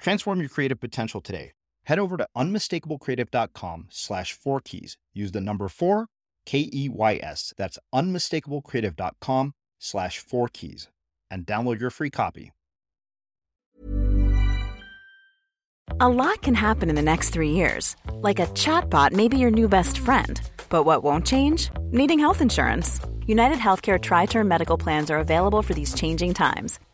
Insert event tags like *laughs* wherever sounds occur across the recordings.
Transform your creative potential today. Head over to unmistakablecreative.com slash four keys. Use the number four, K E Y S. That's unmistakablecreative.com slash four keys and download your free copy. A lot can happen in the next three years. Like a chatbot may be your new best friend. But what won't change? Needing health insurance. United Healthcare Tri Term Medical Plans are available for these changing times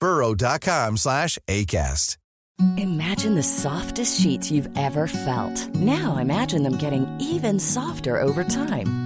burrow.com slash ACAST. Imagine the softest sheets you've ever felt. Now imagine them getting even softer over time.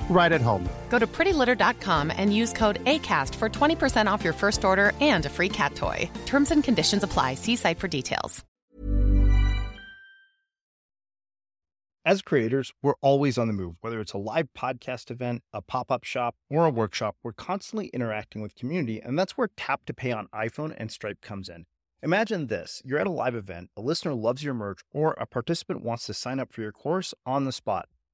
right at home. Go to prettylitter.com and use code ACAST for 20% off your first order and a free cat toy. Terms and conditions apply. See site for details. As creators, we're always on the move. Whether it's a live podcast event, a pop up shop, or a workshop, we're constantly interacting with community, and that's where Tap to Pay on iPhone and Stripe comes in. Imagine this you're at a live event, a listener loves your merch, or a participant wants to sign up for your course on the spot.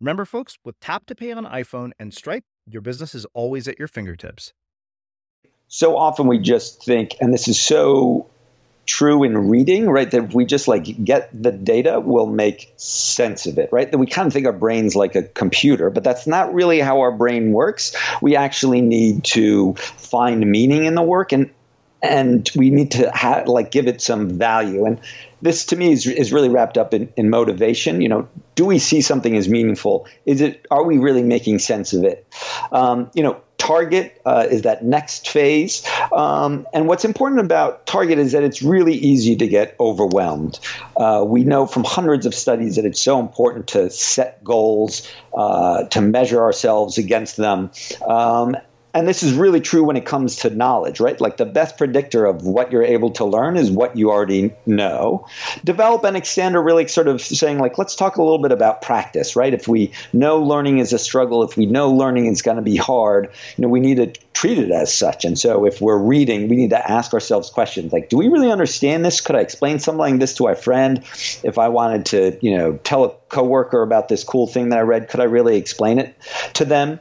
Remember, folks, with Tap to Pay on iPhone and Stripe, your business is always at your fingertips. So often we just think, and this is so true in reading, right? That if we just like get the data, we'll make sense of it, right? That we kind of think our brain's like a computer, but that's not really how our brain works. We actually need to find meaning in the work and and we need to ha- like give it some value. And this to me is, is really wrapped up in, in motivation. You know do we see something as meaningful? Is it are we really making sense of it? Um, you know target uh, is that next phase. Um, and what's important about target is that it's really easy to get overwhelmed. Uh, we know from hundreds of studies that it's so important to set goals uh, to measure ourselves against them. Um, and this is really true when it comes to knowledge, right? Like the best predictor of what you're able to learn is what you already know. Develop and extend are really sort of saying, like, let's talk a little bit about practice, right? If we know learning is a struggle, if we know learning is going to be hard, you know, we need to treat it as such. And so if we're reading, we need to ask ourselves questions like, do we really understand this? Could I explain something like this to my friend? If I wanted to, you know, tell a coworker about this cool thing that I read, could I really explain it to them?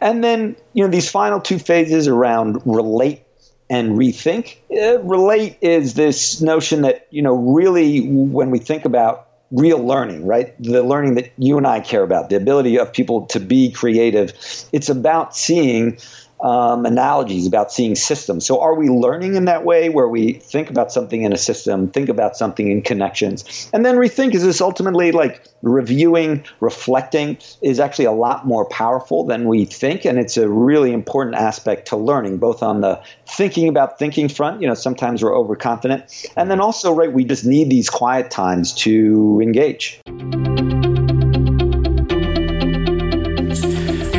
And then, you know, these final two phases around relate and rethink. Uh, relate is this notion that, you know, really when we think about real learning, right? The learning that you and I care about, the ability of people to be creative. It's about seeing um, analogies about seeing systems. So, are we learning in that way where we think about something in a system, think about something in connections, and then rethink? Is this ultimately like reviewing, reflecting is actually a lot more powerful than we think, and it's a really important aspect to learning, both on the thinking about thinking front. You know, sometimes we're overconfident, and then also, right, we just need these quiet times to engage.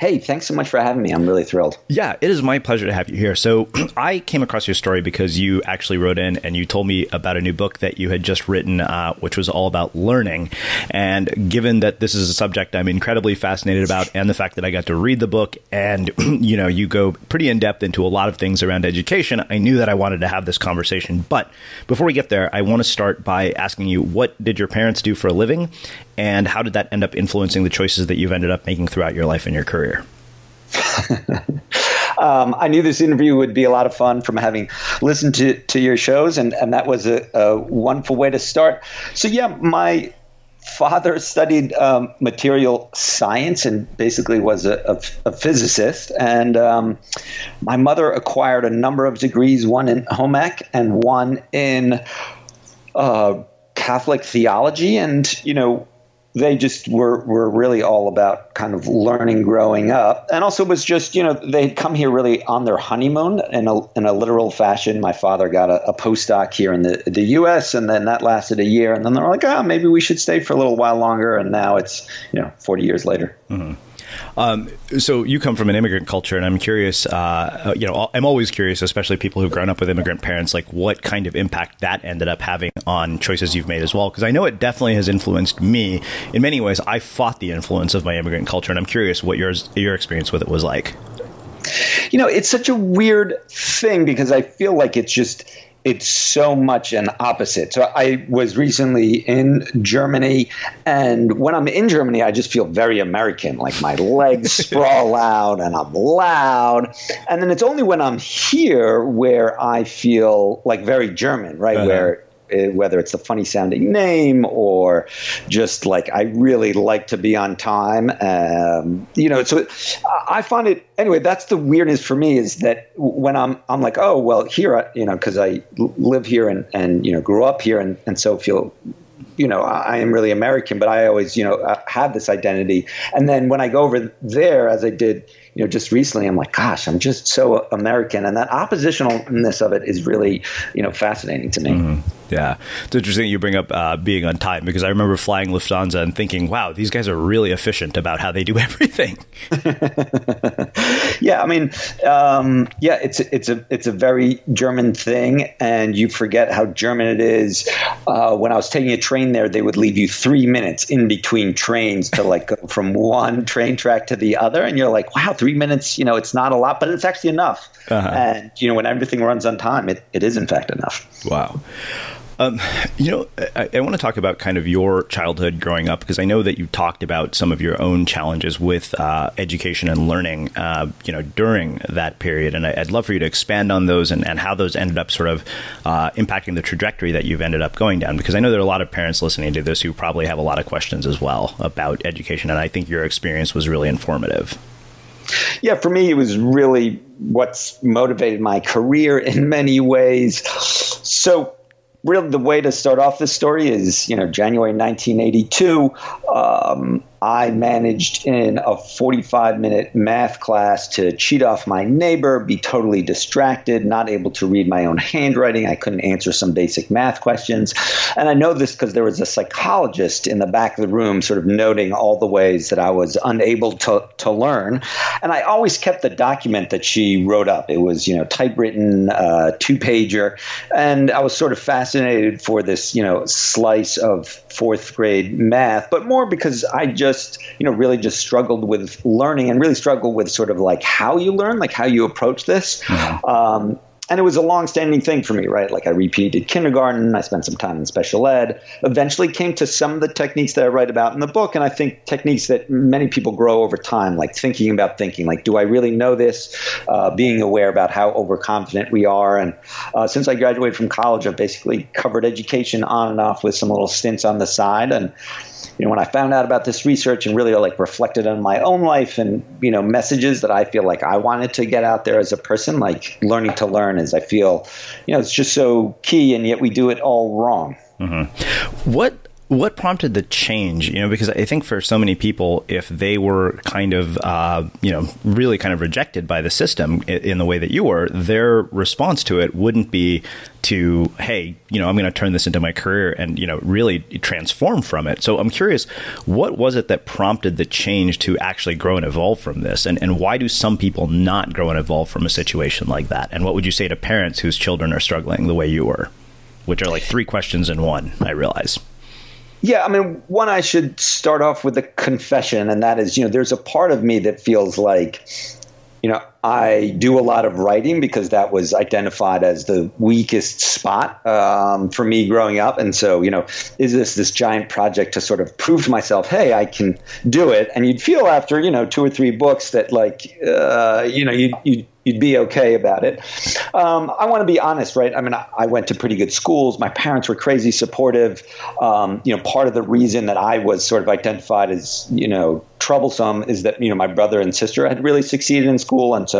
Hey, thanks so much for having me. I'm really thrilled. Yeah, it is my pleasure to have you here. So, *clears throat* I came across your story because you actually wrote in and you told me about a new book that you had just written, uh, which was all about learning. And given that this is a subject I'm incredibly fascinated about, and the fact that I got to read the book and, *clears throat* you know, you go pretty in depth into a lot of things around education, I knew that I wanted to have this conversation. But before we get there, I want to start by asking you what did your parents do for a living? And how did that end up influencing the choices that you've ended up making throughout your life and your career? *laughs* um, I knew this interview would be a lot of fun from having listened to, to your shows, and, and that was a, a wonderful way to start. So, yeah, my father studied um, material science and basically was a, a, a physicist. And um, my mother acquired a number of degrees, one in home ec and one in uh, Catholic theology. And, you know, they just were were really all about kind of learning growing up. And also was just you know they'd come here really on their honeymoon in a, in a literal fashion. My father got a, a postdoc here in the, the us and then that lasted a year. And then they're like oh maybe we should stay for a little while longer. And now it's you know 40 years later. Mm-hmm. Um, so you come from an immigrant culture, and I'm curious. Uh, you know, I'm always curious, especially people who've grown up with immigrant parents, like what kind of impact that ended up having on choices you've made as well. Because I know it definitely has influenced me in many ways. I fought the influence of my immigrant culture, and I'm curious what yours your experience with it was like. You know, it's such a weird thing because I feel like it's just it's so much an opposite. So I was recently in Germany, and when I'm in Germany, I just feel very American. Like my legs *laughs* sprawl out, and I'm loud. And then it's only when I'm here where I feel like very German, right? Uh-huh. Where whether it's a funny sounding name or just like I really like to be on time. Um, you know, so I find it anyway. That's the weirdness for me is that when I'm I'm like, oh well, here, you know, because I live here and and you know grew up here and and so feel you know, I am really American, but I always, you know, uh, have this identity. And then when I go over there, as I did, you know, just recently, I'm like, gosh, I'm just so American. And that oppositionalness of it is really, you know, fascinating to me. Mm-hmm. Yeah, it's interesting you bring up uh, being on time because I remember flying Lufthansa and thinking, "Wow, these guys are really efficient about how they do *laughs* everything." *laughs* yeah, I mean, um, yeah, it's it's a it's a very German thing, and you forget how German it is. Uh, when I was taking a train there, they would leave you three minutes in between trains to like go from one train track to the other, and you're like, "Wow, three minutes! You know, it's not a lot, but it's actually enough." Uh-huh. And you know, when everything runs on time, it, it is in fact enough. Wow. Um, you know, I, I, want to talk about kind of your childhood growing up because I know that you talked about some of your own challenges with uh, education and learning, uh, you know, during that period, and I, would love for you to expand on those and, and how those ended up sort of uh, impacting the trajectory that you've ended up going down. Because I know there are a lot of parents listening to this who probably have a lot of questions as well about education, and I think your experience was really informative. Yeah, for me, it was really what's motivated my career in many ways. So really the way to start off this story is, you know, January 1982. Um, I managed in a 45 minute math class to cheat off my neighbor, be totally distracted, not able to read my own handwriting. I couldn't answer some basic math questions. And I know this because there was a psychologist in the back of the room sort of noting all the ways that I was unable to, to learn. And I always kept the document that she wrote up. It was, you know, typewritten, uh, two pager. And I was sort of fascinated for this, you know, slice of fourth grade math, but more because I just just, you know, really just struggled with learning and really struggled with sort of like how you learn, like how you approach this. Mm-hmm. Um, and it was a long-standing thing for me, right? Like I repeated kindergarten, I spent some time in special ed. Eventually, came to some of the techniques that I write about in the book, and I think techniques that many people grow over time, like thinking about thinking, like, do I really know this? Uh, being aware about how overconfident we are. And uh, since I graduated from college, I've basically covered education on and off with some little stints on the side, and you know, when I found out about this research and really like reflected on my own life and, you know, messages that I feel like I wanted to get out there as a person, like learning to learn is I feel, you know, it's just so key and yet we do it all wrong. Mm-hmm. What what prompted the change? You know, because I think for so many people, if they were kind of, uh, you know, really kind of rejected by the system in, the way that you were, their response to it wouldn't be to, hey, you know, I'm going to turn this into my career and, you know, really transform from it. So I'm curious, what was it that prompted the change to actually grow and evolve from this? And, and why do some people not grow and evolve from a situation like that? And what would you say to parents whose children are struggling the way you were? Which are like three questions in one, I realize. Yeah, I mean, one, I should start off with a confession, and that is, you know, there's a part of me that feels like, you know, I do a lot of writing because that was identified as the weakest spot um, for me growing up. And so, you know, is this this giant project to sort of prove to myself, hey, I can do it? And you'd feel after, you know, two or three books that, like, uh, you know, you you you'd be okay about it. Um, I want to be honest, right? I mean, I, I, went to pretty good schools. My parents were crazy supportive. Um, you know, part of the reason that I was sort of identified as, you know, troublesome is that, you know, my brother and sister had really succeeded in school. And so,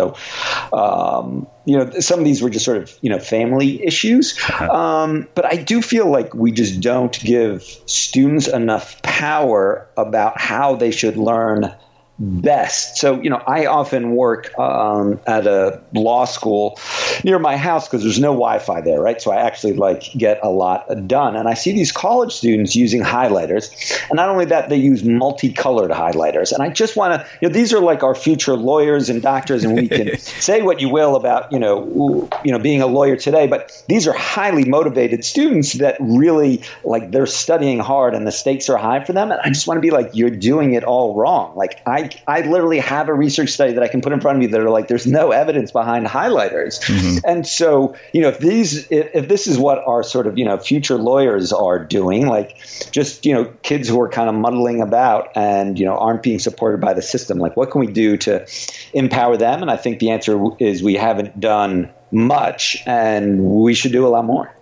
um, you know, some of these were just sort of, you know, family issues. Uh-huh. Um, but I do feel like we just don't give students enough power about how they should learn best. So, you know, I often work um, at a law school near my house because there's no Wi-Fi there, right? So I actually like get a lot done. And I see these college students using highlighters, and not only that, they use multicolored highlighters. And I just want to, you know, these are like our future lawyers and doctors, and we can *laughs* say what you will about, you know, you know, being a lawyer today, but these are highly motivated students that really like they're studying hard, and the stakes are high for them. And I just want to be like, you're doing it all wrong. Like I I, literally have a research study that I can put in front of me that are like, there's no evidence behind highlighters. Mm-hmm. And so, you know, if these, if, if, this is what our sort of, you know, future lawyers are doing, like just, you know, kids who are kind of muddling about and, you know, aren't being supported by the system, like what can we do to empower them? And I think the answer is we haven't done much and we should do a lot more.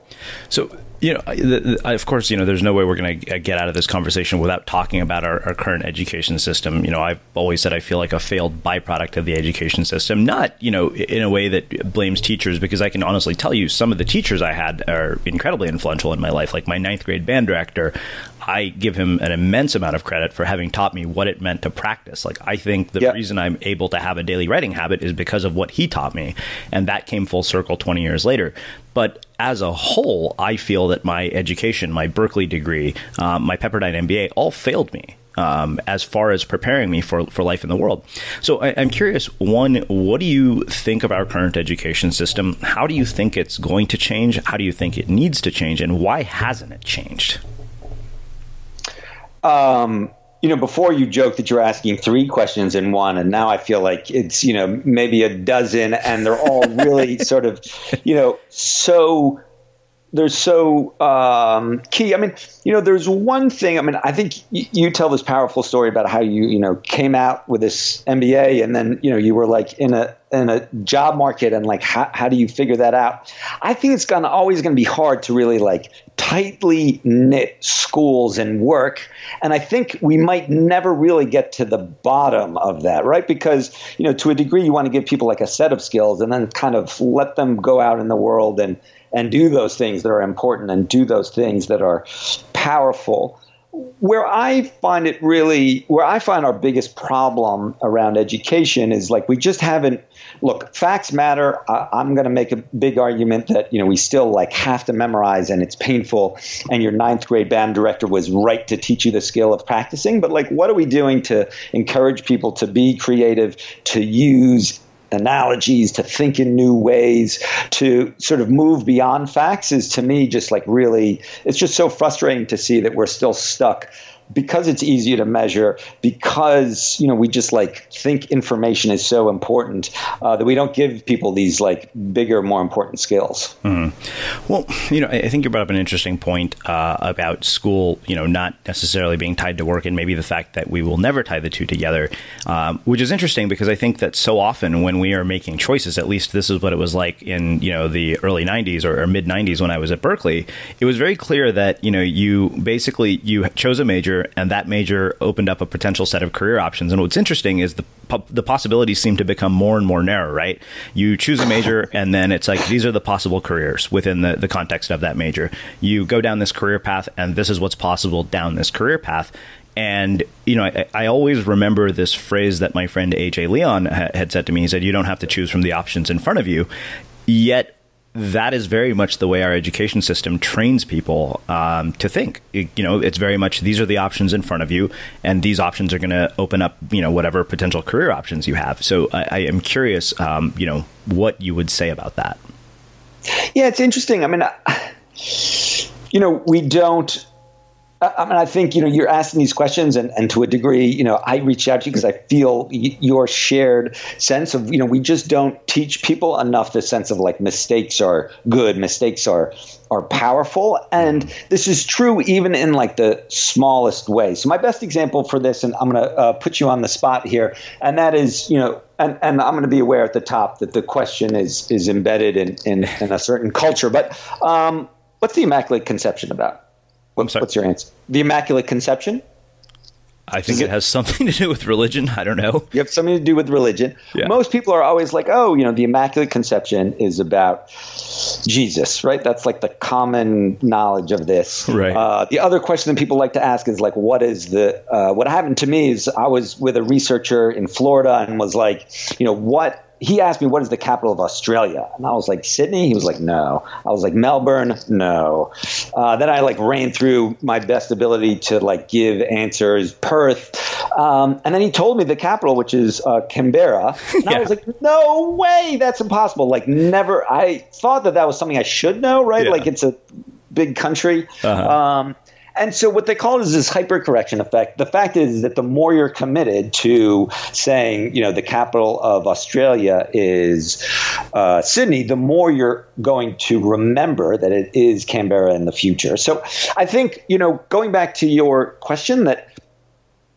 So you know, of course, you know, there's no way we're going to uh, get out of this conversation without talking about our, our, current education system. You know, I've always said I feel like a failed byproduct of the education system, not, you know, in a way that blames teachers, because I can honestly tell you some of the teachers I had are incredibly influential in my life. Like my ninth grade band director, I give him an immense amount of credit for having taught me what it meant to practice. Like, I think the yep. reason I'm able to have a daily writing habit is because of what he taught me. And that came full circle 20 years later. But as a whole, I feel that my education, my Berkeley degree, um, my Pepperdine MBA all failed me um, as far as preparing me for, for life in the world. So I, am curious one, what do you think of our current education system? How do you think it's going to change? How do you think it needs to change? And why hasn't it changed? Um, you know, before you joked that you're asking three questions in one, and now I feel like it's, you know, maybe a dozen, and they're all really *laughs* sort of, you know, so they're so um, key. I mean, you know, there's one thing. I mean, I think y- you tell this powerful story about how you, you know, came out with this MBA, and then you know you were like in a in a job market, and like how, how do you figure that out? I think it's gonna always gonna be hard to really like tightly knit schools and work, and I think we might never really get to the bottom of that, right? Because you know, to a degree, you want to give people like a set of skills, and then kind of let them go out in the world and and do those things that are important and do those things that are powerful. Where I find it really, where I find our biggest problem around education is like we just haven't. Look, facts matter. I'm going to make a big argument that you know we still like have to memorize, and it's painful. And your ninth grade band director was right to teach you the skill of practicing. But like, what are we doing to encourage people to be creative, to use analogies, to think in new ways, to sort of move beyond facts is to me just like really, it's just so frustrating to see that we're still stuck because it's easier to measure, because you know we just like think information is so important uh, that we don't give people these like bigger, more important skills. Mm-hmm. Well, you know, I think you brought up an interesting point uh, about school, you know, not necessarily being tied to work, and maybe the fact that we will never tie the two together, um, which is interesting because I think that so often when we are making choices, at least this is what it was like in you know the early '90s or, or mid '90s when I was at Berkeley, it was very clear that you know you basically you chose a major and that major opened up a potential set of career options. And what's interesting is the the possibilities seem to become more and more narrow. Right? You choose a major, and then it's like these are the possible careers within the the context of that major. You go down this career path, and this is what's possible down this career path. And you know, I, I, always remember this phrase that my friend AJ Leon ha- had said to me. He said, "You don't have to choose from the options in front of you." Yet that is very much the way our education system trains people um, to think. It, you know, it's very much these are the options in front of you, and these options are going to open up, you know, whatever potential career options you have. So I, I am curious, um, you know, what you would say about that. Yeah, it's interesting. I mean, you know, we don't I mean, I think you know you're asking these questions, and, and to a degree, you know, I reach out to you because I feel y- your shared sense of you know we just don't teach people enough the sense of like mistakes are good, mistakes are are powerful, and this is true even in like the smallest way. So my best example for this, and I'm going to uh, put you on the spot here, and that is you know and, and I'm going to be aware at the top that the question is is embedded in, in, in a certain culture. But um, what's the Immaculate Conception about? What's, what's your answer? The Immaculate Conception? I think it, it, has something *laughs* to do with religion. I don't know. You have something to do with religion. Yeah. Most people are always like, oh, you know, the Immaculate Conception is about Jesus, right? That's like the common knowledge of this. Right. Uh, the other question that people like to ask is like, what is the, uh, what happened to me is I was with a researcher in Florida and was like, you know, what he asked me what is the capital of Australia, and I was like Sydney. He was like no. I was like Melbourne, no. Uh, then I like ran through my best ability to like give answers. Perth, um, and then he told me the capital, which is uh, Canberra, *laughs* and yeah. I was like, no way, that's impossible. Like never. I thought that that was something I should know, right? Yeah. Like it's a big country. Uh-huh. Um, and so what they call is this hypercorrection effect. The fact is that the more you're committed to saying, you know, the capital of Australia is uh, Sydney, the more you're going to remember that it is Canberra in the future. So I think, you know, going back to your question that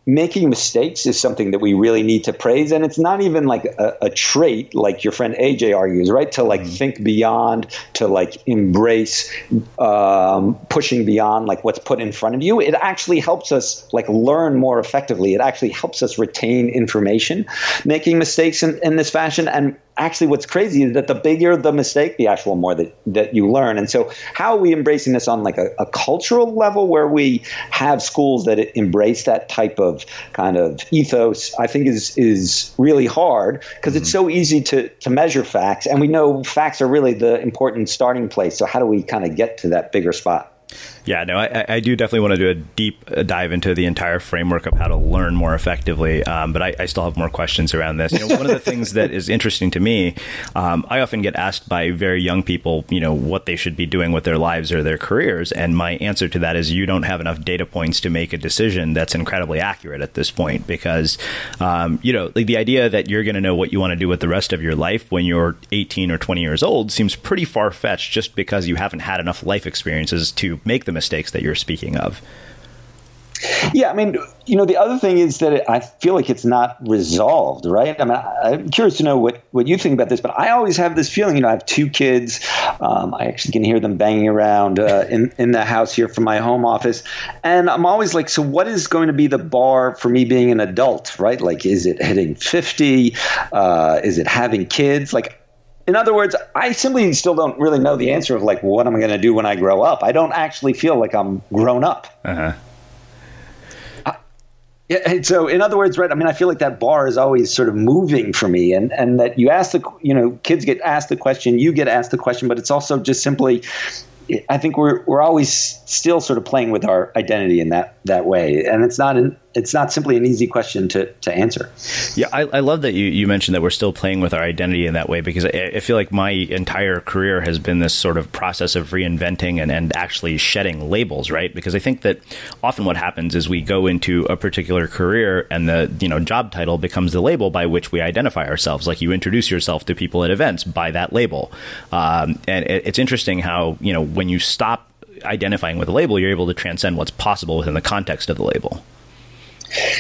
making mistakes is something that we really need to praise. And it's not even like a, a trait like your friend aj argues right? To like mm-hmm. think beyond to like embrace um, pushing beyond like what's put in front of you. It actually helps us like learn more effectively. It actually helps us retain information making mistakes in, in this fashion. And actually what's crazy is that the bigger the mistake, the actual more that, that you learn. And so how are we embracing this on like a, a cultural level where we have schools that embrace that type of kind of ethos, I think is is really hard because mm-hmm. it's so easy to to measure facts and we know facts are really the important starting place. So how do we kind of get to that bigger spot? Yeah, no, I, I, do definitely want to do a deep dive into the entire framework of how to learn more effectively. Um, but I, I, still have more questions around this. You know, one of the things that is interesting to me, um, I often get asked by very young people, you know, what they should be doing with their lives or their careers, and my answer to that is you don't have enough data points to make a decision that's incredibly accurate at this point. Because, um, you know, like the idea that you're going to know what you want to do with the rest of your life when you're 18 or 20 years old seems pretty far fetched, just because you haven't had enough life experiences to make the mistakes that you're speaking of. Yeah, I mean, you know, the other thing is that it, I feel like it's not resolved, right? I mean, I, am curious to know what, what you think about this, but I always have this feeling. You know, I have two kids. Um, I actually can hear them banging around uh, in in the house here from my home office, and I'm always like, so what is going to be the bar for me being an adult, right? Like, is it hitting 50? Uh, is it having kids? Like, in other words, I simply still don't really know the answer of like what am I going to do when I grow up. I don't actually feel like I'm grown up. Uh-huh. yeah, and so in other words, right? I mean, I feel like that bar is always sort of moving for me, and and that you ask the, you know, kids get asked the question, you get asked the question, but it's also just simply, I think we're we're always still sort of playing with our identity in that that way, and it's not an it's not simply an easy question to, to answer. Yeah, I, I love that you, you mentioned that we're still playing with our identity in that way because I, I, feel like my entire career has been this sort of process of reinventing and, and actually shedding labels, right? Because I think that often what happens is we go into a particular career and the you know job title becomes the label by which we identify ourselves. Like you introduce yourself to people at events by that label, um, and it, it's interesting how you know when you stop identifying with a label, you're able to transcend what's possible within the context of the label.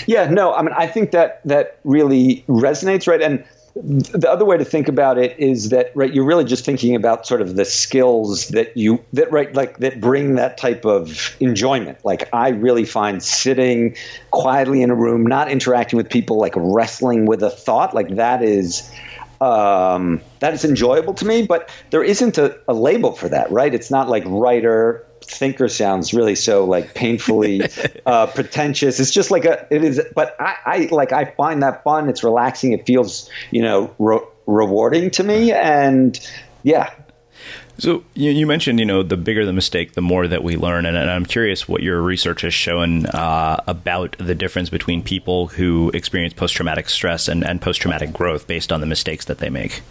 Yeah, no, I mean, I think that that really resonates, right? And the other way to think about it is that right you're really just thinking about sort of the skills that you that right like that bring that type of enjoyment like i really find sitting quietly in a room not interacting with people like wrestling with a thought like that is um, that is enjoyable to me but there isn't a, a label for that right it's not like writer thinker sounds really so like painfully *laughs* uh, pretentious. It's just like a it is, but I, I like I find that fun. It's relaxing. It feels you know re- rewarding to me, and yeah. So you, you, mentioned, you know, the bigger the mistake, the more that we learn, and, and I'm curious what your research has shown uh, about the difference between people who experience post-traumatic stress and, and post-traumatic growth based on the mistakes that they make.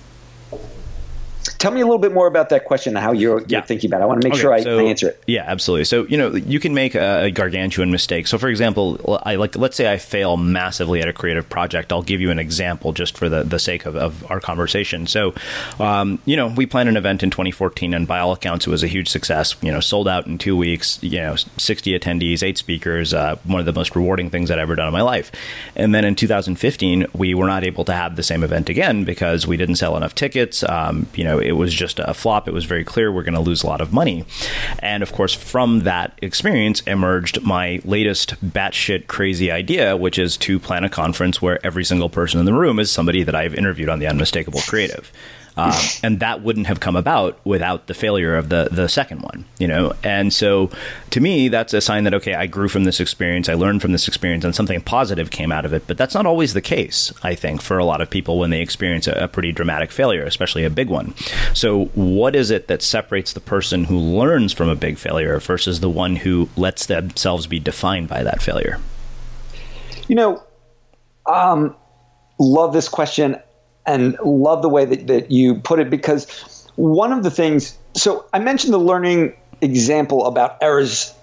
Tell me a little bit more about that question and how you're, you're thinking about it. I want to make okay, sure I, so, I, answer it. Yeah, absolutely. So, you know, you can make a, a, gargantuan mistake. So, for example, I like let's say I fail massively at a creative project. I'll give you an example just for the, the sake of, of our conversation. So, um, you know, we planned an event in 2014, and by all accounts, it was a huge success. You know, sold out in two weeks. You know, 60 attendees, eight speakers. Uh, one of the most rewarding things I'd ever done in my life. And then in 2015, we were not able to have the same event again because we didn't sell enough tickets. Um, you know, it was just a flop. It was very clear we're going to lose a lot of money. And of course, from that experience emerged my latest batshit crazy idea, which is to plan a conference where every single person in the room is somebody that I've interviewed on the Unmistakable Creative. Um, and that wouldn't have come about without the failure of the the second one, you know. And so, to me, that's a sign that okay, I grew from this experience, I learned from this experience, and something positive came out of it. But that's not always the case, I think, for a lot of people when they experience a, a pretty dramatic failure, especially a big one. So, what is it that separates the person who learns from a big failure versus the one who lets themselves be defined by that failure? You know, um, love this question and love the way that, that you put it because one of the things so i mentioned the learning example about errors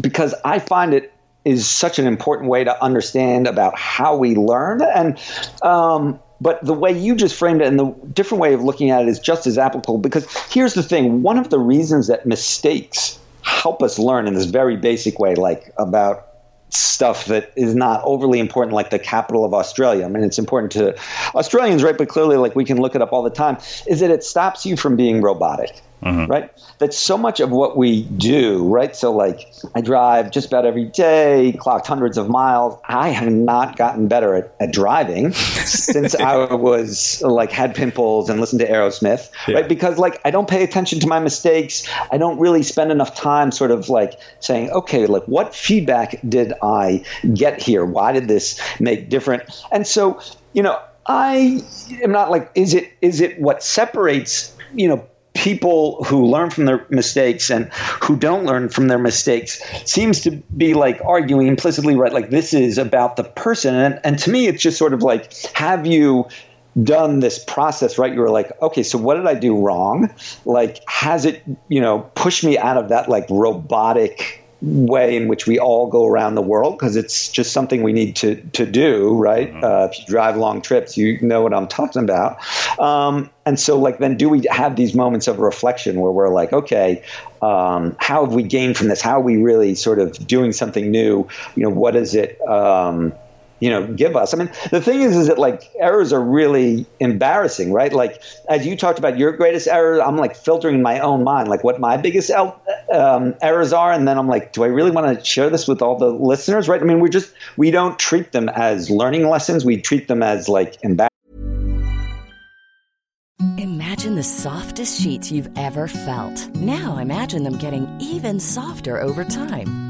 because i find it is such an important way to understand about how we learn. And um, but the way you just framed it and the different way of looking at it is just as applicable because here's the thing. One of the reasons that mistakes help us learn in this very basic way like about stuff that is not overly important, like the capital of Australia. I mean, it's important to Australians, right? But clearly, like we can look it up all the time. Is that it stops you from being robotic, mm-hmm. right? That so much of what we do, right? So, like, I drive just about every day, clocked hundreds of miles. I have not gotten better at, at driving *laughs* since I was like had pimples and listened to Aerosmith, yeah. right? Because like I don't pay attention to my mistakes. I don't really spend enough time sort of like saying, okay, like what feedback did I get here? Why did this make different? And so, you know, I am not like, is it is it what separates you know people who learn from their mistakes and who don't learn from their mistakes seems to be like arguing implicitly right like this is about the person. And, and to me it's just sort of like have you done this process right? You were like okay so what did i do wrong? Like has it you know pushed me out of that like robotic way in which we all go around the world because it's just something we need to to do, right? Mm-hmm. Uh, if you drive long trips, you know what I'm talking about. Um, and so, like, then do we have these moments of reflection where we're like, okay, um, how have we gained from this? How are we really sort of doing something new? You know, what is it? Um, you know give us. I mean the thing is is that like errors are really embarrassing right? Like as you talked about your greatest error i'm like filtering in my own mind like what my biggest um, errors are and then i'm like do i really want to share this with all the listeners right? I mean we just we don't treat them as learning lessons. We treat them as like embarrassing imagine the softest sheets you've ever felt. Now imagine them getting even softer over time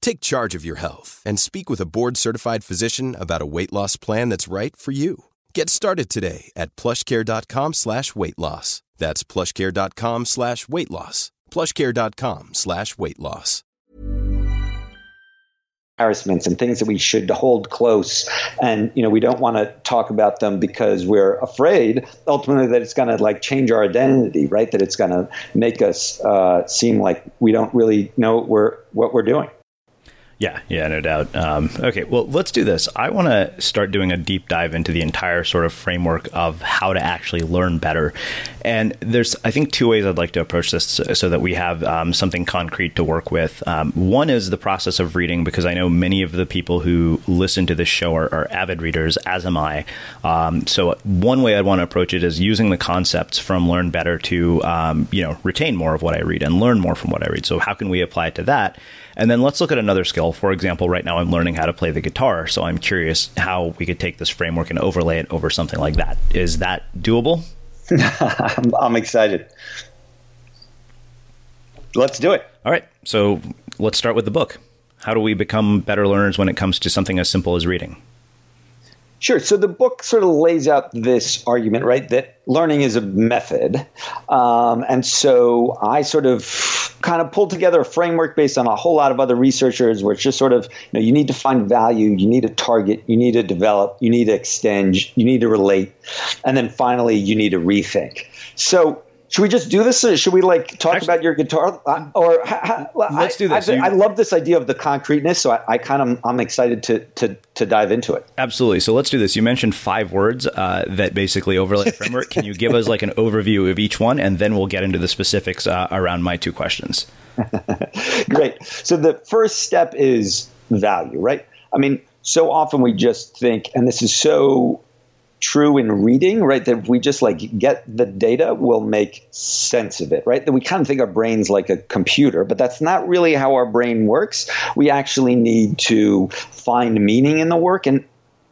Take charge of your health and speak with a board certified physician about a weight loss plan that's right for you. Get started today at plushcare.com slash weight loss. That's plushcare.com slash weight loss. Plushcare.com slash weight loss. embarrassments and things that we should hold close. And, you know, we don't want to talk about them because we're afraid ultimately that it's going to like change our identity, right? That it's going to make us uh, seem like we don't really know what we're, what we're doing. Yeah, yeah, no doubt. Um, okay, well, let's do this. I want to start doing a deep dive into the entire sort of framework of how to actually learn better. And there's, I think, two ways I'd like to approach this so that we have um, something concrete to work with. Um, one is the process of reading, because I know many of the people who listen to this show are, are avid readers, as am I. Um, so one way I'd want to approach it is using the concepts from Learn Better to, um, you know, retain more of what I read and learn more from what I read. So how can we apply it to that? And then let's look at another skill. For example, right now I'm learning how to play the guitar, so I'm curious how we could take this framework and overlay it over something like that. Is that doable? *laughs* I'm, excited. Let's do it. All right. So let's start with the book. How do we become better learners when it comes to something as simple as reading? Sure. So the book sort of lays out this argument, right, that learning is a method. Um, and so I sort of kind of pulled together a framework based on a whole lot of other researchers where it's just sort of, you know, you need to find value, you need to target, you need to develop, you need to extend, you need to relate. And then finally, you need to rethink. So should we just do this? Should we like talk Actually, about your guitar? Or let's I, do this. I, I, love this idea of the concreteness, so I, I kind of I'm excited to to to dive into it. Absolutely. So let's do this. You mentioned five words uh, that basically overlay framework. Can you give us like an overview of each one, and then we'll get into the specifics uh, around my two questions. *laughs* Great. So the first step is value, right? I mean, so often we just think, and this is so true in reading, right? That if we just like get the data, we'll make sense of it, right? That we kind of think our brain's like a computer, but that's not really how our brain works. We actually need to find meaning in the work and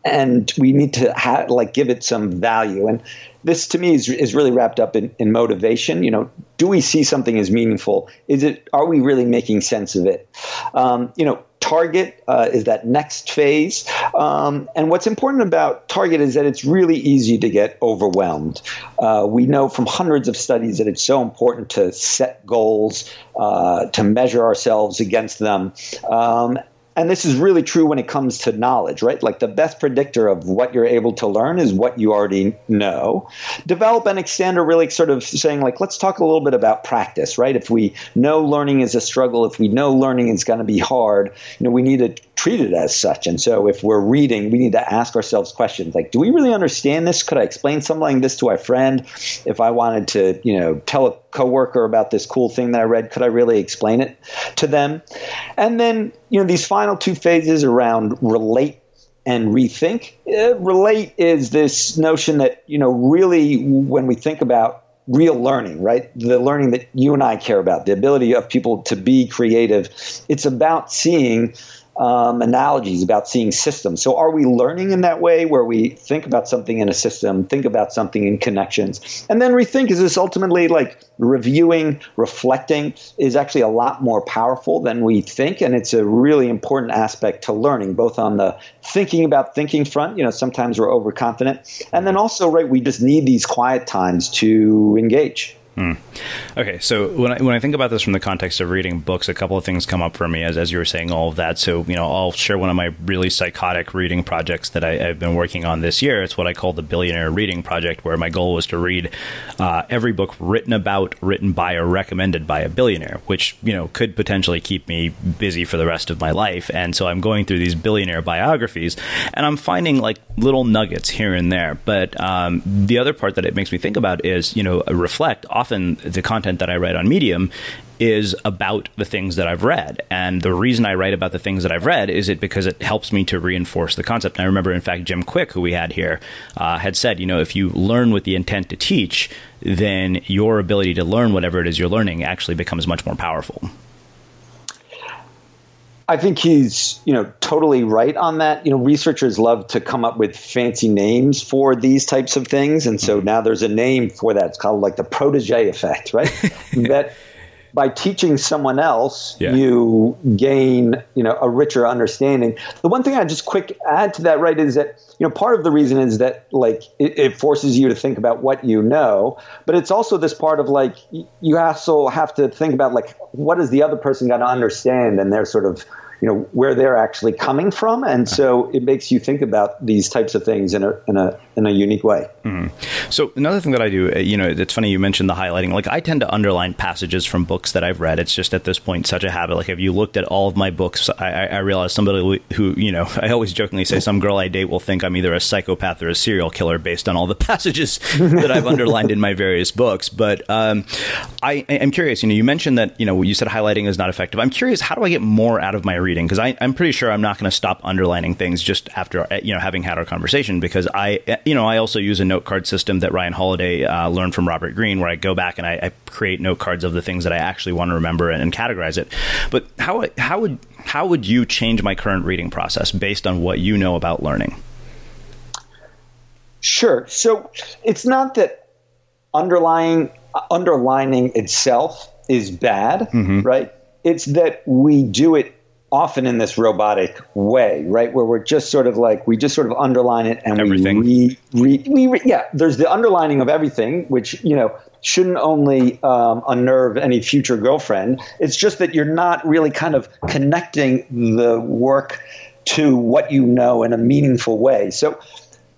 and we need to ha- like give it some value and this to me is, is really wrapped up in, in motivation you know do we see something as meaningful is it are we really making sense of it um, you know Target uh, is that next phase. Um, and what's important about Target is that it's really easy to get overwhelmed. Uh, we know from hundreds of studies that it's so important to set goals, uh, to measure ourselves against them. Um, and this is really true when it comes to knowledge, right? Like the best predictor of what you're able to learn is what you already know. Develop and extend are really sort of saying, like, let's talk a little bit about practice, right? If we know learning is a struggle, if we know learning is going to be hard, you know, we need to treat it as such. And so if we're reading, we need to ask ourselves questions like, do we really understand this? Could I explain something like this to my friend? If I wanted to, you know, tell a coworker about this cool thing that I read, could I really explain it to them? And then, you know, these final two phases around relate and rethink. Uh, relate is this notion that, you know, really when we think about real learning, right? The learning that you and I care about, the ability of people to be creative. It's about seeing um, analogies about seeing systems. So, are we learning in that way where we think about something in a system, think about something in connections, and then rethink? Is this ultimately like reviewing, reflecting is actually a lot more powerful than we think, and it's a really important aspect to learning, both on the thinking about thinking front. You know, sometimes we're overconfident, and then also, right, we just need these quiet times to engage. Hmm. Okay, so when I, when I think about this from the context of reading books, a couple of things come up for me as, as you were saying all of that. So, you know, I'll share one of my really psychotic reading projects that I, have been working on this year. It's what I call the Billionaire Reading Project, where my goal was to read uh, every book written about, written by, or recommended by a billionaire, which, you know, could potentially keep me busy for the rest of my life. And so I'm going through these billionaire biographies and I'm finding like little nuggets here and there. But um, the other part that it makes me think about is, you know, reflect often often the content that I write on Medium is about the things that I've read. And the reason I write about the things that I've read is it because it helps me to reinforce the concept. And I remember, in fact, Jim Kwik, who we had here, uh, had said, you know, if you learn with the intent to teach, then your ability to learn whatever it is you're learning actually becomes much more powerful. I think he's, you know, totally right on that. You know, researchers love to come up with fancy names for these types of things, and so mm-hmm. now there's a name for that. It's called like the protege effect, right? *laughs* that by teaching someone else, yeah. you gain, you know, a richer understanding. The one thing I just quick add to that, right, is that you know part of the reason is that like it, it forces you to think about what you know, but it's also this part of like you also have to think about like what is the other person going to understand, and they're sort of you know where they're actually coming from, and so it makes you think about these types of things in a in a in a unique way. Mm-hmm. So another thing that I do, uh, you know, it's funny you mentioned the highlighting. Like I tend to underline passages from books that I've read. It's just at this point such a habit. Like if you looked at all of my books, I, I realize somebody who you know, *laughs* I always jokingly say some girl I date will think I'm either a psychopath or a serial killer based on all the *laughs* passages that I've underlined in my various books. But um, I am curious. You know, you mentioned that you know you said highlighting is not effective. I'm curious, how do I get more out of my reading? Because I'm pretty sure I'm not going to stop underlining things just after you know having had our conversation. Because I you know I also use a note card system that Ryan Holiday uh, learned from Robert Greene, where I go back and I, I, create note cards of the things that I actually want to remember and, and categorize it. But how how would how would you change my current reading process based on what you know about learning? Sure. So it's not that underlying underlining itself is bad, mm-hmm. right? It's that we do it often in this robotic way, right? Where we're just sort of like we just sort of underline it and everything. we re, we re, yeah. There's the underlining of everything, which you know shouldn't only um, unnerve any future girlfriend. It's just that you're not really kind of connecting the work to what you know in a meaningful way. So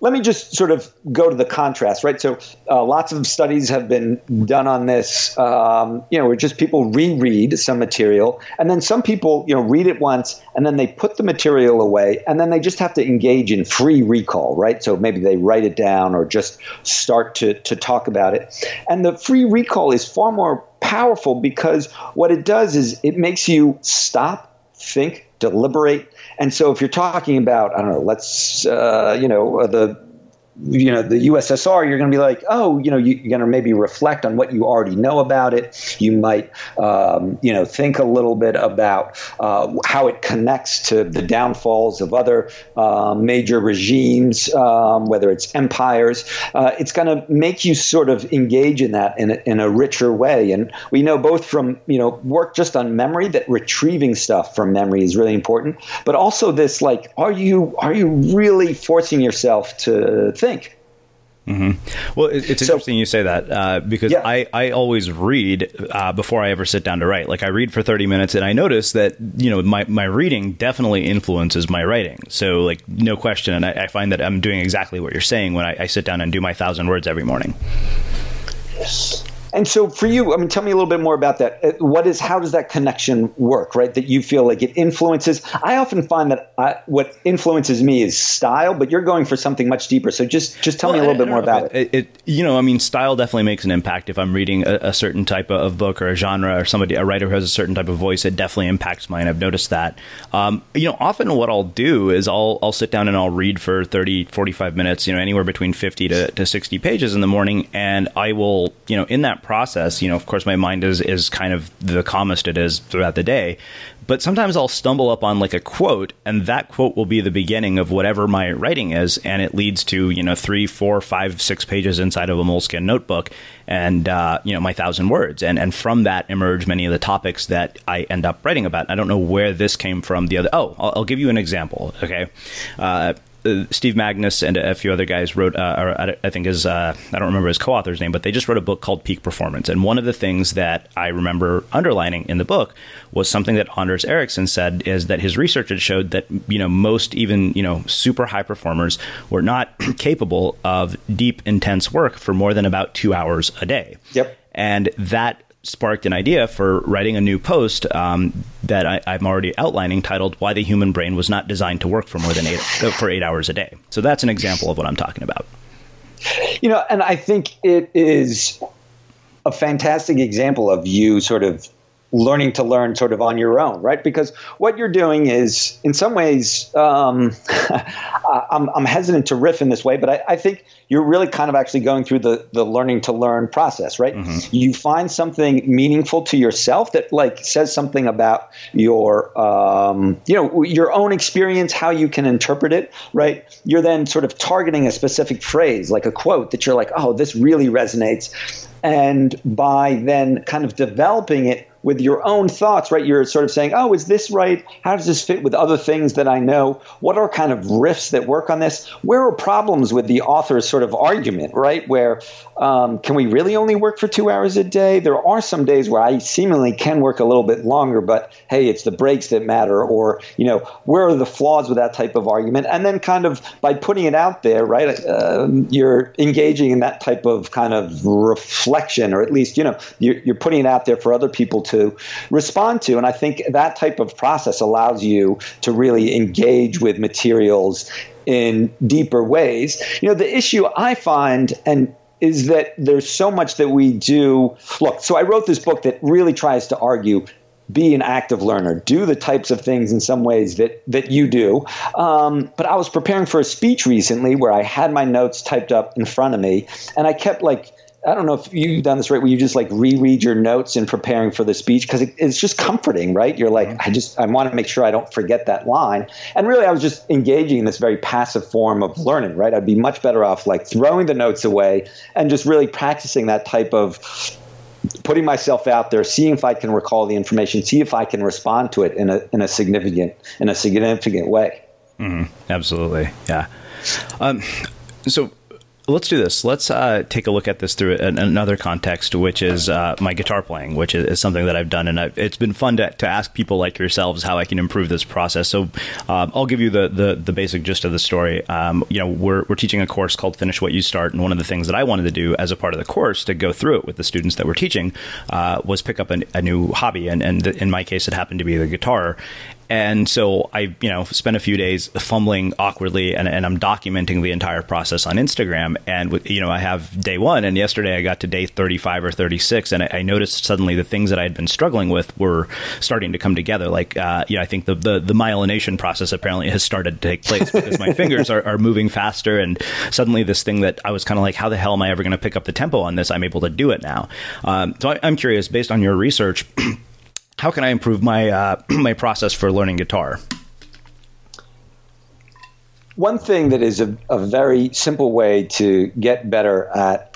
let me just sort of go to the contrast, right? So, uh, lots of studies have been done on this. Um, you know, where just people reread some material, and then some people, you know, read it once, and then they put the material away, and then they just have to engage in free recall, right? So maybe they write it down or just start to to talk about it, and the free recall is far more powerful because what it does is it makes you stop, think, deliberate. And so if you're talking about, I don't know, let's, uh, you know, uh, the you know the USSR, you're going to be like, oh, you know, you, are going to maybe reflect on what you already know about it. You might, um, you know, think a little bit about uh, how it connects to the downfalls of other uh, major regimes, um, whether it's empires. Uh, it's going to make you sort of engage in that in a, in a richer way. And we know both from you know work just on memory that retrieving stuff from memory is really important, but also this like, are you are you really forcing yourself to think. Mm-hmm. Well, it's so, interesting you say that uh, because yeah. I, I always read uh, before I ever sit down to write. Like I read for 30 minutes and I notice that, you know, my, my reading definitely influences my writing. So, like, no question. And I, I find that I'm doing exactly what you're saying when I, I sit down and do my thousand words every morning. And so for you, I mean, tell me a little bit more about that. Uh, what is, how does that connection work, right? That you feel like it influences. I often find that I, what influences me is style, but you're going for something much deeper. So just, just tell well, me a little bit more about it. it. it. You know, I mean, style definitely makes an impact. If I'm reading a, a, certain type of book or a genre or somebody, a writer who has a certain type of voice, it definitely impacts mine. I've noticed that. Um, you know, often what I'll do is I'll, I'll sit down and I'll read for 30, 45 minutes, you know, anywhere between 50 to, to 60 pages in the morning. And I will, you know, in that process, you know, of course, my mind is is kind of the calmest it is throughout the day. But sometimes I'll stumble up on like a quote, and that quote will be the beginning of whatever my writing is, and it leads to you know three, four, five, six pages inside of a moleskin notebook, and uh, you know my thousand words, and and from that emerge many of the topics that I end up writing about. I don't know where this came from. The other, oh, I'll, I'll give you an example. Okay. Uh, uh, Steve Magness and a few other guys wrote, uh, or I think his, uh, I don't remember his co-author's name, but they just wrote a book called Peak Performance. And one of the things that I remember underlining in the book was something that Anders Ericsson said is that his research had showed that you know most even you know super high performers were not *clears throat* capable of deep, intense work for more than about two hours a day. Yep. And that sparked an idea for writing a new post um, that I, am already outlining, titled "Why the Human Brain Was Not Designed to Work for More Than Eight uh, for Eight Hours a Day." So that's an example of what I'm talking about. You know, and I think it is a fantastic example of you sort of learning to learn sort of on your own, right? Because what you're doing is, in some ways, um, *laughs* I'm, I'm, hesitant to riff in this way, but I, I, think you're really kind of actually going through the, the learning to learn process, right? Mm-hmm. You find something meaningful to yourself that like says something about your, um, you know, your own experience, how you can interpret it, right? You're then sort of targeting a specific phrase, like a quote that you're like, oh, this really resonates. And by then kind of developing it with your own thoughts, right? You're sort of saying, oh, is this right? How does this fit with other things that I know? What are kind of riffs that work on this? Where are problems with the author's sort of argument, right? Where um, can we really only work for two hours a day? There are some days where I seemingly can work a little bit longer, but hey, it's the breaks that matter. Or, you know, where are the flaws with that type of argument? And then kind of by putting it out there, right, uh, you're engaging in that type of kind of reflection, or at least, you know, you're, you're putting it out there for other people to respond to. And I think that type of process allows you to really engage with materials in deeper ways. You know, the issue I find, and is that there's so much that we do. Look, so I wrote this book that really tries to argue be an active learner, do the types of things in some ways that that you do. Um, but I was preparing for a speech recently where I had my notes typed up in front of me, and I kept like I don't know if you've done this right, where you just like reread your notes in preparing for the speech because it, it's just comforting, right? You're like, I just I want to make sure I don't forget that line. And really, I was just engaging in this very passive form of learning, right? I'd be much better off like throwing the notes away and just really practicing that type of putting myself out there, seeing if I can recall the information, see if I can respond to it in a in a significant in a significant way. Mm-hmm. Absolutely, yeah. Um, so let's do this. Let's uh, take a look at this through an, another context, which is uh, my guitar playing, which is, is, something that I've done, and I've, it's been fun to, to, ask people like yourselves how I can improve this process. So um, I'll give you the, the, the basic gist of the story. Um, you know, we're we're teaching a course called Finish What You Start, and one of the things that I wanted to do as a part of the course to go through it with the students that we're teaching uh, was pick up an, a new hobby, and and in my case, it happened to be the guitar. And so I, you know, spent a few days fumbling awkwardly, and, and I'm documenting the entire process on Instagram. And you know, I have day one, and yesterday I got to day 35 or 36, and I, I noticed suddenly the things that I had been struggling with were starting to come together. Like, uh, you know, I think the, the, the myelination process apparently has started to take place because my *laughs* fingers are, are moving faster, and suddenly this thing that I was kind of like, how the hell am I ever going to pick up the tempo on this? I'm able to do it now. Um, so I, I'm curious, based on your research. *clears throat* how can I improve my uh, *clears throat* my process for learning guitar? One thing that is a, a very simple way to get better at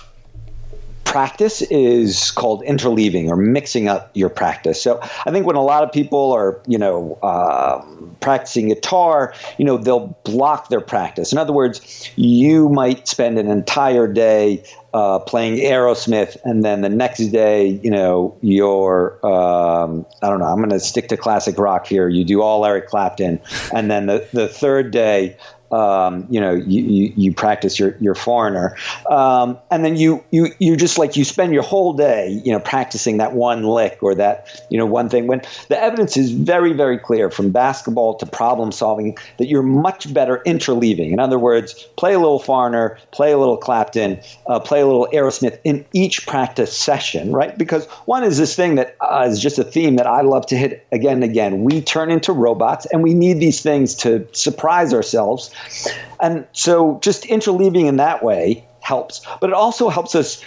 practice is called interleaving or mixing up your practice. So I think when a lot of people are, you know, uh, practicing guitar, you know, they'll block their practice. In other words, you might spend an entire day uh, playing Aerosmith, and then the next day, you know, you're um, I don't know. I'm going to stick to classic rock here. You do all Eric Clapton, and then the the third day, um, you know, you, you, you, practice your, your foreigner. Um, and then you, you, you just like, you spend your whole day, you know, practicing that one lick or that, you know, one thing when the evidence is very, very clear from basketball to problem solving that you're much better interleaving. In other words, play a little foreigner, play a little Clapton, uh, play a little Aerosmith in each practice session, right? Because one is this thing that uh, is just a theme that I love to hit again and again. We turn into robots and we need these things to surprise ourselves and so just interleaving in that way helps, but it also helps us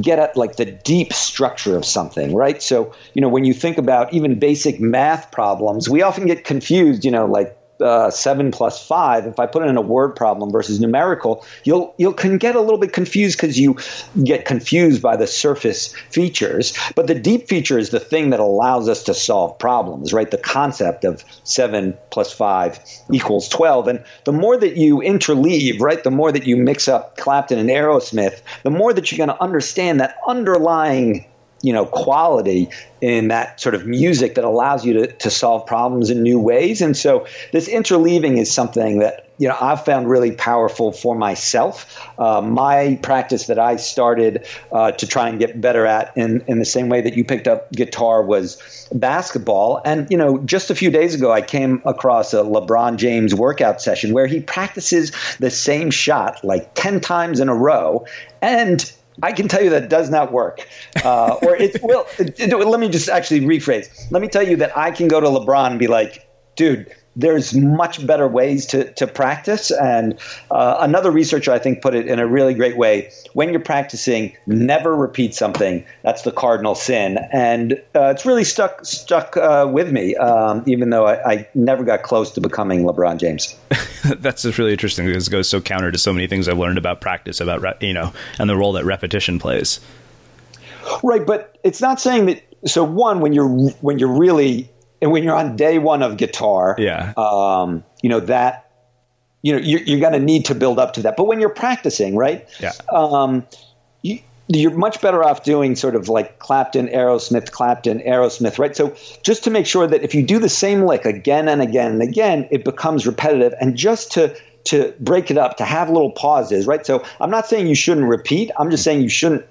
get at like the deep structure of something, right? So, you know, when you think about even basic math problems, we often get confused, you know, like uh, seven plus five, if I put it in a word problem versus numerical, you'll you can get a little bit confused because you get confused by the surface features. But the deep feature is the thing that allows us to solve problems, right? The concept of seven plus five equals twelve, and the more that you interleave, right, the more that you mix up Clapton and Aerosmith, the more that you're going to understand that underlying you know quality in that sort of music that allows you to, to solve problems in new ways and so this interleaving is something that you know I've found really powerful for myself. Uh, my practice that I started uh, to try and get better at in in the same way that you picked up guitar was basketball. And you know, just a few days ago, I came across a LeBron James workout session where he practices the same shot like ten times in a row, and I can tell you that does not work. Uh, or it will. it, it, let me just actually rephrase. Let me tell you that I can go to LeBron and be like, dude, there's much better ways to, to practice. And uh, another researcher, I think, put it in a really great way. When you're practicing, never repeat something. That's the cardinal sin. And uh, it's really stuck stuck uh, with me, um, even though I, I, never got close to becoming LeBron James. *laughs* That's just really interesting because it goes so counter to so many things I've learned about practice, about, you know, and the role that repetition plays. Right. But it's not saying that so one when you're when you're really and when you're on day one of guitar, yeah, um, you know that you know you're, you're going to need to build up to that. But when you're practicing, right? Yeah. Um, you, you're much better off doing sort of like Clapton, Aerosmith, Clapton, Aerosmith, right? So just to make sure that if you do the same lick again and again and again, it becomes repetitive, and just to to break it up, to have little pauses, right? So I'm not saying you shouldn't repeat. I'm just saying you shouldn't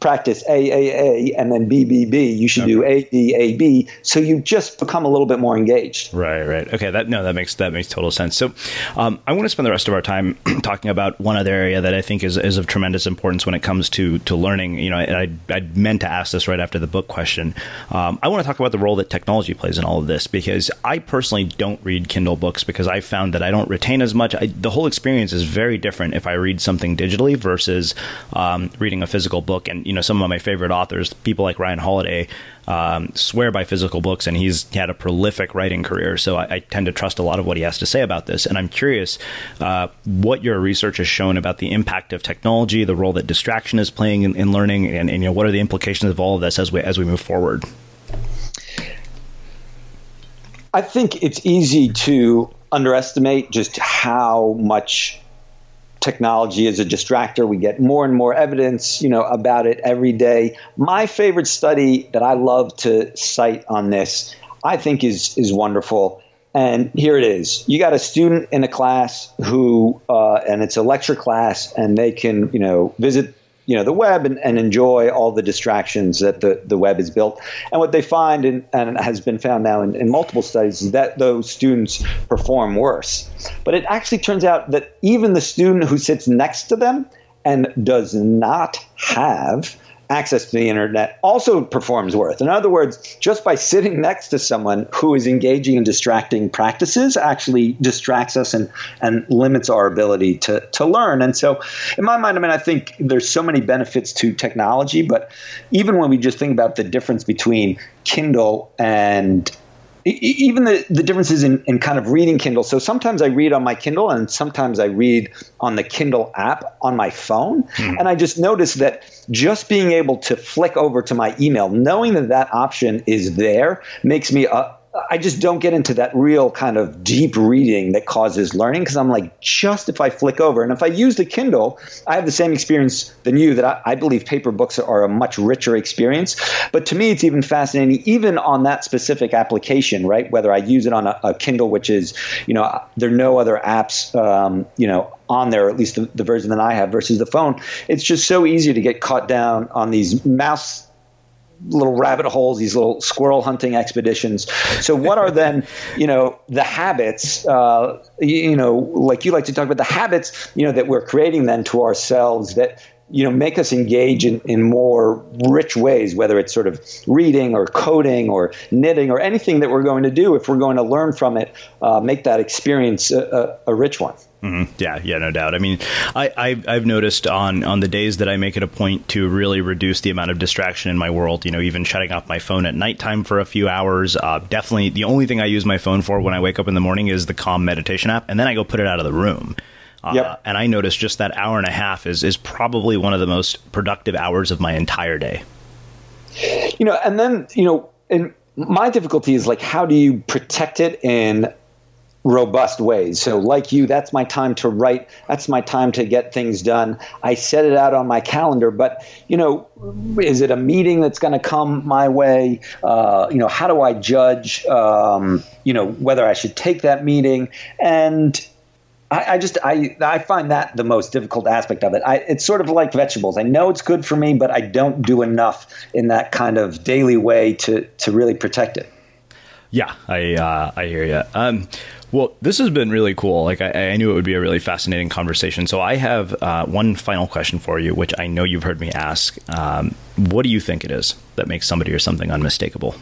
practice A, A, A, and then B, B, B. You should okay. do A, B, A, B. So you just become a little bit more engaged. Right, right. Okay, that no, that makes that makes total sense. So um, I want to spend the rest of our time *clears throat* talking about one other area that I think is, is of tremendous importance when it comes to to learning. You know, I, I meant to ask this right after the book question. Um, I want to talk about the role that technology plays in all of this because I personally don't read Kindle books because I found that I don't retain as much. I, the whole experience is very different if I read something digitally versus um, reading a physical book. And you know, some of my favorite authors, people like Ryan Holiday, um, swear by physical books, and he's had a prolific writing career. So I, I, tend to trust a lot of what he has to say about this. And I'm curious uh, what your research has shown about the impact of technology, the role that distraction is playing in, in learning, and, and you know what are the implications of all of this as we as we move forward. I think it's easy to underestimate just how much technology is a distractor. We get more and more evidence, you know, about it every day. My favorite study that I love to cite on this, I think is is wonderful. And here it is. You got a student in a class who, uh, and it's a lecture class, and they can, you know, visit you know the web and, and enjoy all the distractions that the, the web has built. And what they find, in, and has been found now in, in multiple studies, is that those students perform worse. But it actually turns out that even the student who sits next to them and does not have access to the internet also performs worth. In other words, just by sitting next to someone who is engaging in distracting practices actually distracts us and, and limits our ability to, to learn. And so, in my mind, I mean, I think there's so many benefits to technology, but even when we just think about the difference between Kindle and even the, the differences in, in kind of reading Kindle. So sometimes I read on my Kindle and sometimes I read on the Kindle app on my phone. Mm-hmm. And I just noticed that just being able to flick over to my email, knowing that that option is there, makes me a, I just don't get into that real kind of deep reading that causes learning because I'm like, just if I flick over. And if I use the Kindle, I have the same experience than you that I, I, believe paper books are a much richer experience. But to me, it's even fascinating, even on that specific application, right? Whether I use it on a, a Kindle, which is, you know, there are no other apps, um, you know, on there, at least the, the version that I have versus the phone. It's just so easy to get caught down on these mouse little rabbit holes, these little squirrel hunting expeditions. So, what are then, *laughs* you know, the habits, uh, you, you know, like you like to talk about the habits, you know, that we're creating then to ourselves that you know make us engage in, in more rich ways whether it's sort of reading or coding or knitting or anything that we're going to do if we're going to learn from it uh, make that experience a, a, a rich one Mm-hmm. Yeah, yeah, no doubt. I mean, I, I, I've noticed on on the days that I make it a point to really reduce the amount of distraction in my world. You know, even shutting off my phone at nighttime for a few hours. Uh, definitely, the only thing I use my phone for when I wake up in the morning is the Calm meditation app, and then I go put it out of the room. Uh, yep. And I notice just that hour and a half is is probably one of the most productive hours of my entire day. You know, and then you know, and my difficulty is like, how do you protect it in robust ways. So, like you, that's my time to write. That's my time to get things done. I set it out on my calendar, but you know, is it a meeting that's going to come my way? Uh, you know, how do I judge? Um, you know, whether I should take that meeting and. I, I just I I find that the most difficult aspect of it. I, it's sort of like vegetables. I know it's good for me, but I don't do enough in that kind of daily way to to really protect it. Yeah, I uh, I hear you. Um, well, this has been really cool. Like I, I, knew it would be a really fascinating conversation. So I have uh, one final question for you, which I know you've heard me ask. Um, what do you think it is that makes somebody or something unmistakable?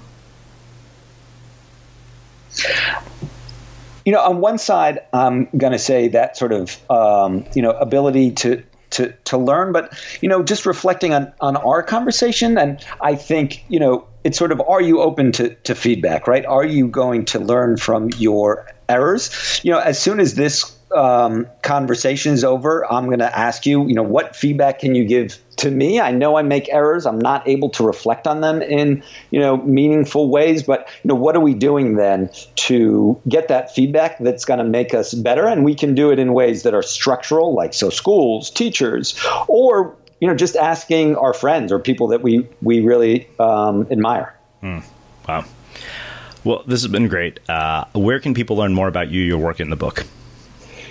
You know, on one side, I'm going to say that sort of um, you know ability to to to learn, but you know, just reflecting on on our conversation, and I think you know it's sort of are you open to, to feedback, right? Are you going to learn from your errors? You know, as soon as this um, conversation is over, I'm going to ask you, you know, what feedback can you give to me? I know I make errors. I'm not able to reflect on them in, you know, meaningful ways. But, you know, what are we doing then to get that feedback that's going to make us better? And we can do it in ways that are structural, like so schools, teachers, or you know, just asking our friends or people that we we really um, admire. Mm. Wow. Well, this has been great. Uh, where can people learn more about you, your work in the book?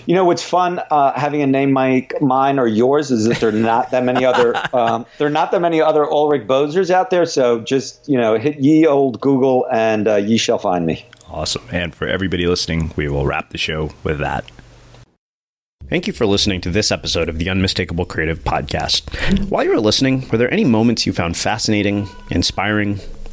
You know what's fun uh, having a name like mine or yours is that there are not that many other *laughs* um, there are not that many other Ulrich Bosers out there. So just you know hit ye old Google and uh, ye shall find me. Awesome. And for everybody listening, we will wrap the show with that. Thank you for listening to this episode of the Unmistakable Creative Podcast. While you were listening, were there any moments you found fascinating, inspiring,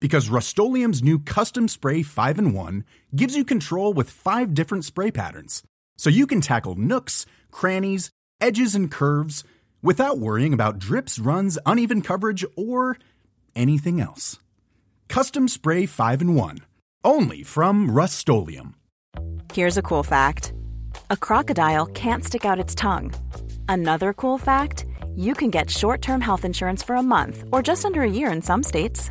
Because Rust new Custom Spray 5 and 1 gives you control with five different spray patterns so you can tackle nooks, crannies, edges, and curves without worrying about drips, runs, uneven coverage, or anything else. Custom Spray 5 and 1. Only from Rust Here's a cool fact a crocodile can't stick out its tongue. Another cool fact you can get short term health insurance for a month or just under a year in some states.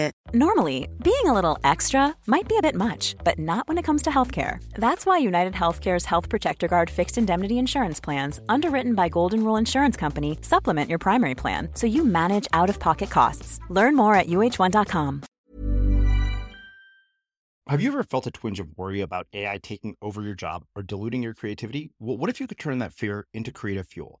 Normally, being a little extra might be a bit much, but not when it comes to healthcare. That's why United Healthcare's Health Protector Guard fixed indemnity insurance plans, underwritten by Golden Rule Insurance Company, supplement your primary plan so you manage out of pocket costs. Learn more at uh1.com. Have you ever felt a twinge of worry about AI taking over your job or diluting your creativity? Well, what if you could turn that fear into creative fuel?